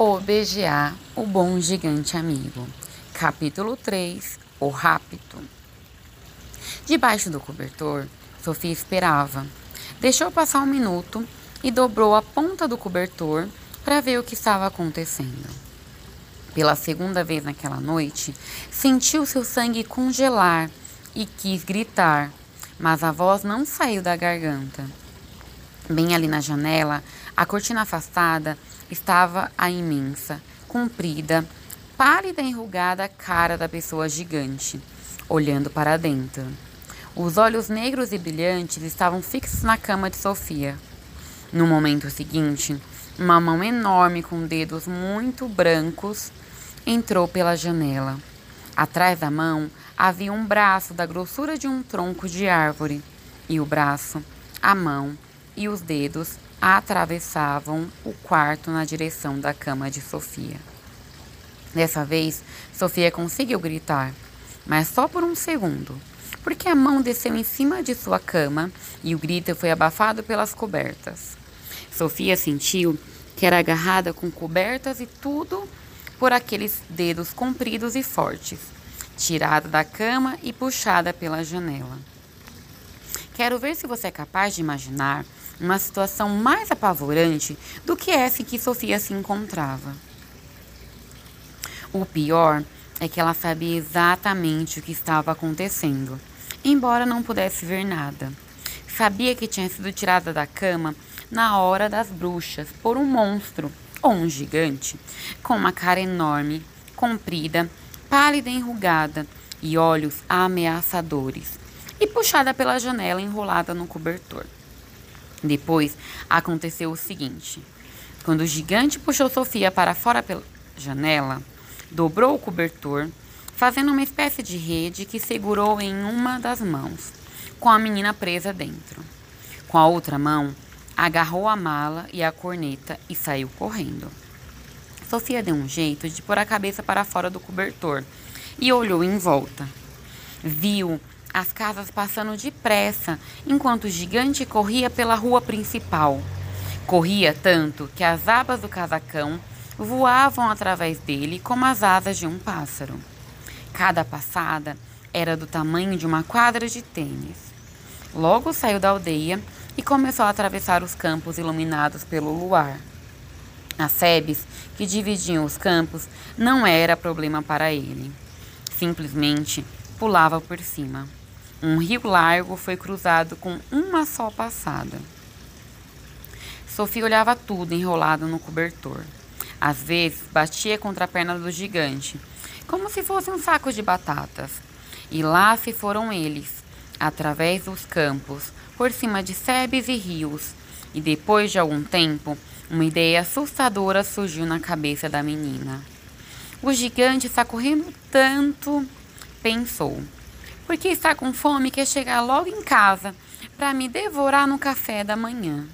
O BGA, o bom gigante amigo. Capítulo 3, o rapto. Debaixo do cobertor, Sofia esperava. Deixou passar um minuto e dobrou a ponta do cobertor para ver o que estava acontecendo. Pela segunda vez naquela noite, sentiu seu sangue congelar e quis gritar, mas a voz não saiu da garganta. Bem ali na janela, a cortina afastada estava a imensa, comprida, pálida e enrugada cara da pessoa gigante, olhando para dentro. Os olhos negros e brilhantes estavam fixos na cama de Sofia. No momento seguinte, uma mão enorme com dedos muito brancos entrou pela janela. Atrás da mão havia um braço da grossura de um tronco de árvore, e o braço, a mão e os dedos atravessavam o quarto na direção da cama de Sofia. Dessa vez, Sofia conseguiu gritar, mas só por um segundo, porque a mão desceu em cima de sua cama e o grito foi abafado pelas cobertas. Sofia sentiu que era agarrada com cobertas e tudo por aqueles dedos compridos e fortes, tirada da cama e puxada pela janela. Quero ver se você é capaz de imaginar uma situação mais apavorante do que essa em que Sofia se encontrava. O pior é que ela sabia exatamente o que estava acontecendo, embora não pudesse ver nada. Sabia que tinha sido tirada da cama na hora das bruxas por um monstro ou um gigante com uma cara enorme, comprida, pálida e enrugada e olhos ameaçadores, e puxada pela janela enrolada no cobertor. Depois aconteceu o seguinte: quando o gigante puxou Sofia para fora pela janela, dobrou o cobertor, fazendo uma espécie de rede que segurou em uma das mãos, com a menina presa dentro. Com a outra mão, agarrou a mala e a corneta e saiu correndo. Sofia deu um jeito de pôr a cabeça para fora do cobertor e olhou em volta. Viu as casas passando depressa enquanto o gigante corria pela rua principal. Corria tanto que as abas do casacão voavam através dele como as asas de um pássaro. Cada passada era do tamanho de uma quadra de tênis. Logo saiu da aldeia e começou a atravessar os campos iluminados pelo luar. As sebes que dividiam os campos não era problema para ele. Simplesmente pulava por cima. Um rio largo foi cruzado com uma só passada. Sofia olhava tudo enrolado no cobertor. Às vezes batia contra a perna do gigante, como se fosse um saco de batatas. E lá se foram eles, através dos campos, por cima de sebes e rios. E depois de algum tempo, uma ideia assustadora surgiu na cabeça da menina. O gigante está correndo tanto, pensou porque está com fome quer chegar logo em casa para me devorar no café da manhã.